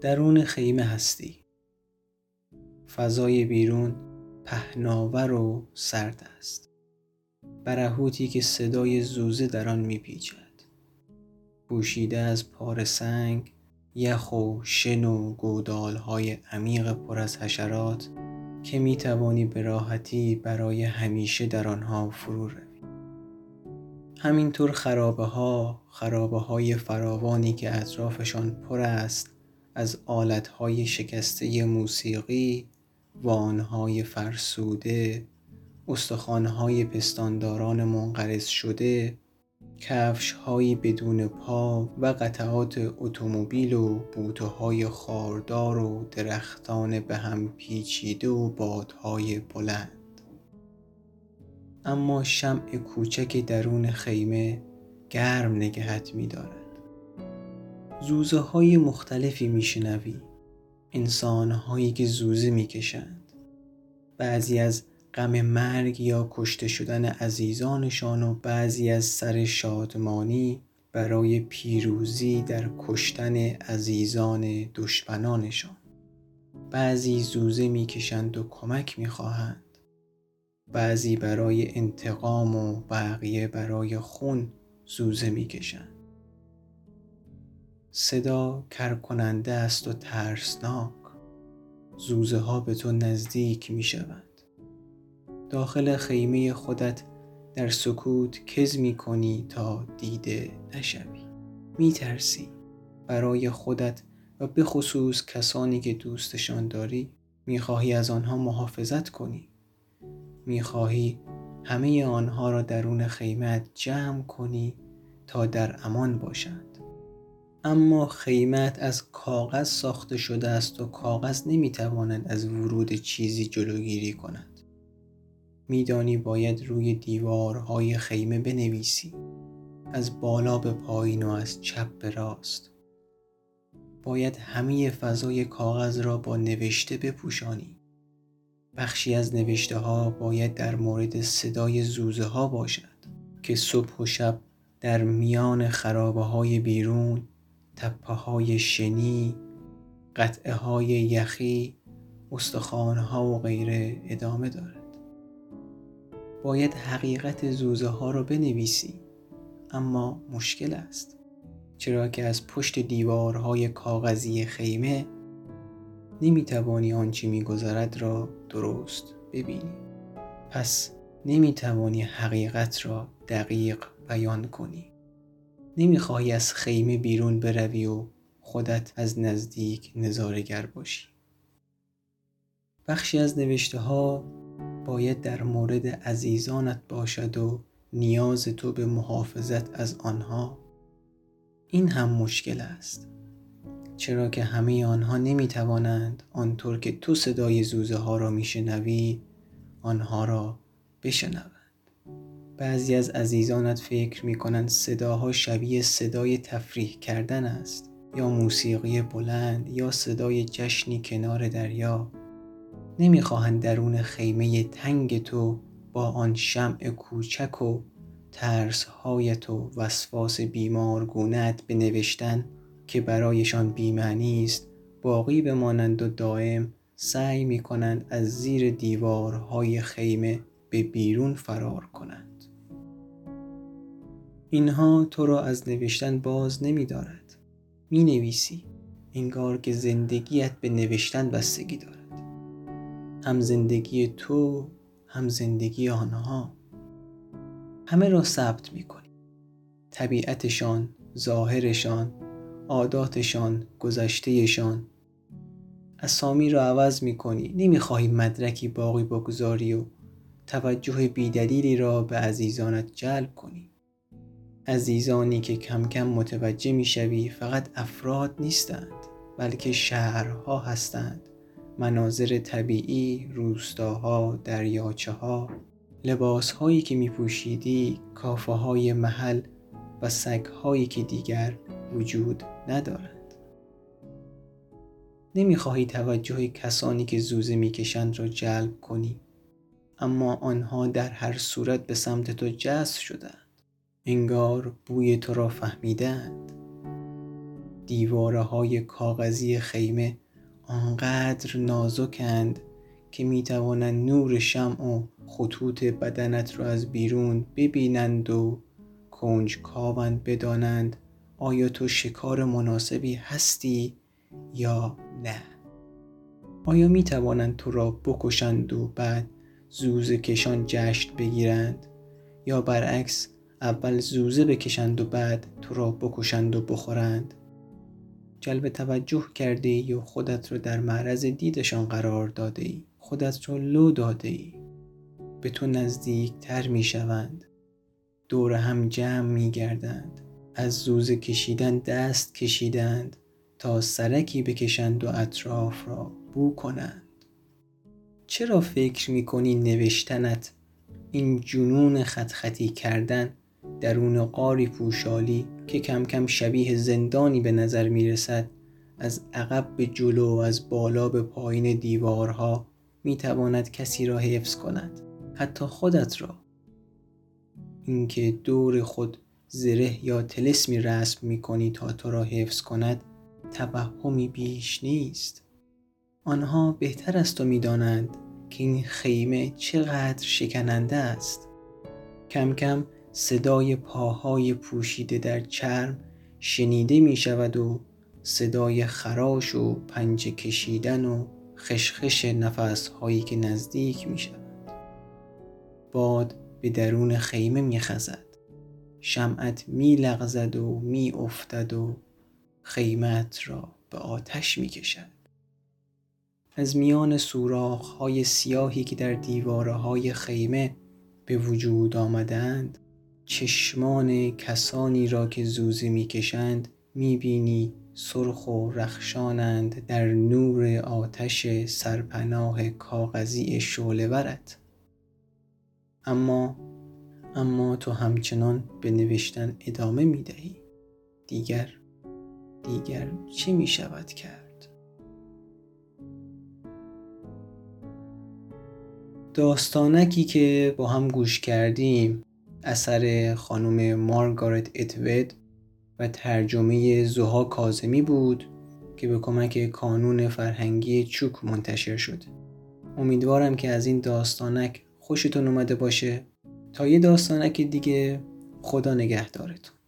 درون خیمه هستی. فضای بیرون پهناور و سرد است. برهوتی که صدای زوزه در آن میپیچد. پوشیده از پار سنگ یخ و شن و گودالهای عمیق پر از حشرات که می توانی به راحتی برای همیشه در آنها فرو روی. همینطور خرابه ها خرابه های فراوانی که اطرافشان پر است از آلت های شکسته موسیقی وانهای فرسوده استخوانهای پستانداران منقرض شده کفش هایی بدون پا و قطعات اتومبیل و بوته های خاردار و درختان به هم پیچیده و بادهای بلند. اما شمع کوچک درون خیمه گرم نگهت می دارد زوزه های مختلفی می شنوی انسان هایی که زوزه می کشند بعضی از غم مرگ یا کشته شدن عزیزانشان و بعضی از سر شادمانی برای پیروزی در کشتن عزیزان دشمنانشان. بعضی زوزه می‌کشند و کمک می‌خواهند. بعضی برای انتقام و بقیه برای خون زوزه می‌کشند. صدا کرکننده است و ترسناک. زوزه ها به تو نزدیک می شود. داخل خیمه خودت در سکوت کز می کنی تا دیده نشوی. می ترسی برای خودت و به خصوص کسانی که دوستشان داری می خواهی از آنها محافظت کنی. می خواهی همه آنها را درون خیمت جمع کنی تا در امان باشند. اما خیمت از کاغذ ساخته شده است و کاغذ نمی‌تواند از ورود چیزی جلوگیری کند. میدانی باید روی دیوارهای خیمه بنویسی. از بالا به پایین و از چپ به راست. باید همه فضای کاغذ را با نوشته بپوشانی. بخشی از نوشته ها باید در مورد صدای زوزه ها باشد که صبح و شب در میان خرابه های بیرون تپه های شنی قطعه های یخی استخوان و غیره ادامه دارد. باید حقیقت زوزه ها را بنویسی اما مشکل است. چرا که از پشت دیوارهای کاغذی خیمه نمی‌توانی آنچه میگذرد را درست ببینی. پس نمی‌توانی حقیقت را دقیق بیان کنی. نمی‌خواهی از خیمه بیرون بروی و خودت از نزدیک نظارگر باشی. بخشی از نوشته ها باید در مورد عزیزانت باشد و نیاز تو به محافظت از آنها. این هم مشکل است. چرا که همه آنها نمی توانند آنطور که تو صدای زوزه ها را میشنوی آنها را بشنوند. بعضی از عزیزانت فکر می کنند صداها شبیه صدای تفریح کردن است یا موسیقی بلند یا صدای جشنی کنار دریا. نمی‌خواهند درون خیمه تنگ تو با آن شمع کوچک و ترسهایت و وسواس بیمارگونت به نوشتن که برایشان بیمعنی است. باقی بمانند و دائم سعی می کنند از زیر دیوارهای خیمه به بیرون فرار کنند. اینها تو را از نوشتن باز نمی دارد می نویسی انگار که زندگیت به نوشتن بستگی دارد. هم زندگی تو هم زندگی آنها. همه را ثبت می کنی طبیعتشان ظاهرشان عاداتشان گذشتهشان. اسامی را عوض می کنی نمی خواهی مدرکی باقی بگذاری و توجه بیدلیلی را به عزیزانت جلب کنی. عزیزانی که کم کم متوجه می شوی فقط افراد نیستند بلکه شهرها هستند. مناظر طبیعی، روستاها، دریاچه ها، لباس هایی که می پوشیدی، کافه های محل و سگ هایی که دیگر وجود ندارند. نمی‌خواهی توجه کسانی که زوزه می‌کشند را جلب کنی اما آنها در هر صورت به سمت تو جذب شدند. انگار بوی تو را فهمیدند. دیواره های کاغذی خیمه آنقدر نازکند که می توانند نور شمع و خطوط بدنت را از بیرون ببینند و کنج کاوند بدانند آیا تو شکار مناسبی هستی یا نه. آیا می توانند تو را بکشند و بعد زوزه کشان جشن بگیرند یا برعکس اول زوزه بکشند و بعد تو را بکشند و بخورند. جلب توجه کرده ای و خودت را در معرض دیدشان قرار داده ای. خودت را لو داده ای. به تو نزدیک تر می شوند. دور هم جمع می گردند. از زوزه کشیدن دست کشیدند. تا سرکی بکشند و اطراف را بو کنند. چرا فکر می کنی نوشتنت این جنون خط خطی کردن درون قاری پوشالی که کم کم شبیه زندانی به نظر می رسد از عقب به جلو و از بالا به پایین دیوارها می تواند کسی را حفظ کند حتی خودت را. اینکه دور خود زره یا تلسمی رسم می کنی تا تو را حفظ کند توهمی بیش نیست. آنها بهتر از تو می دانند که این خیمه چقدر شکننده است. کم کم صدای پاهای پوشیده در چرم شنیده می شود و صدای خراش و پنجه کشیدن و خشخش نفس هایی که نزدیک می شود. باد به درون خیمه می خزد. شمعت می لغزد و می افتد و خیمت را به آتش می کشد. از میان سوراخ های سیاهی که در دیواره های خیمه به وجود آمدند چشمان کسانی را که زوزه می‌کشند می‌بینی سرخ و رخشانند در نور آتش سرپناه کاغذی شعلهورت. اما اما تو همچنان به نوشتن ادامه می‌دهی. دیگر دیگر چه می شود کرد؟ داستانکی که با هم گوش کردیم اثر خانم مارگارت اتود و ترجمه زها کازمی بود که به کمک کانون فرهنگی چوک منتشر شد. امیدوارم که از این داستانک خوشتون اومده باشه. تا یه داستانک دیگه خدا نگهدارتون.